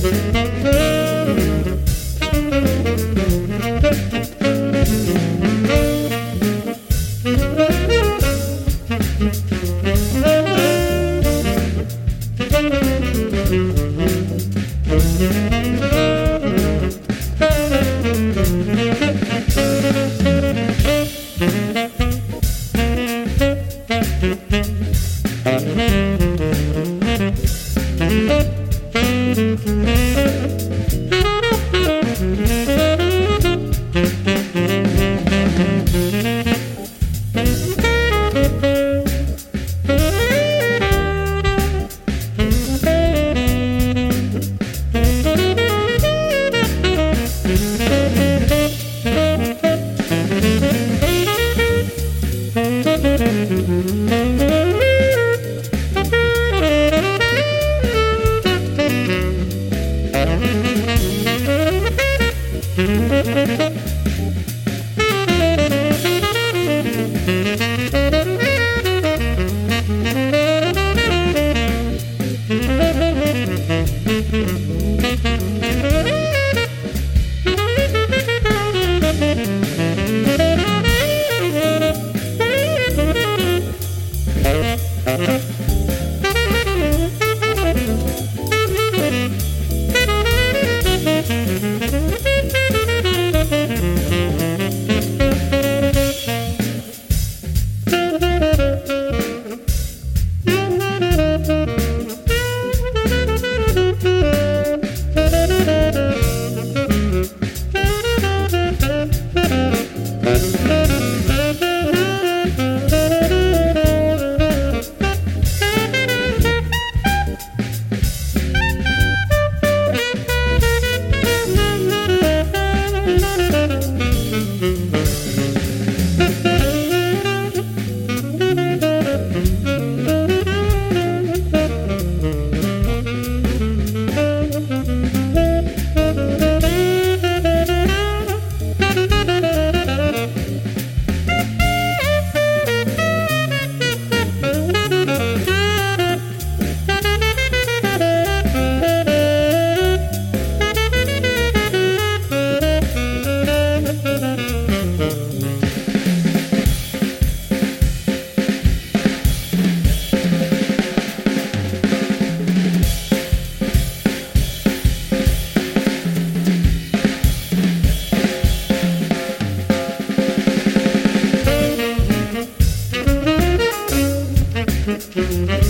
Música Música Música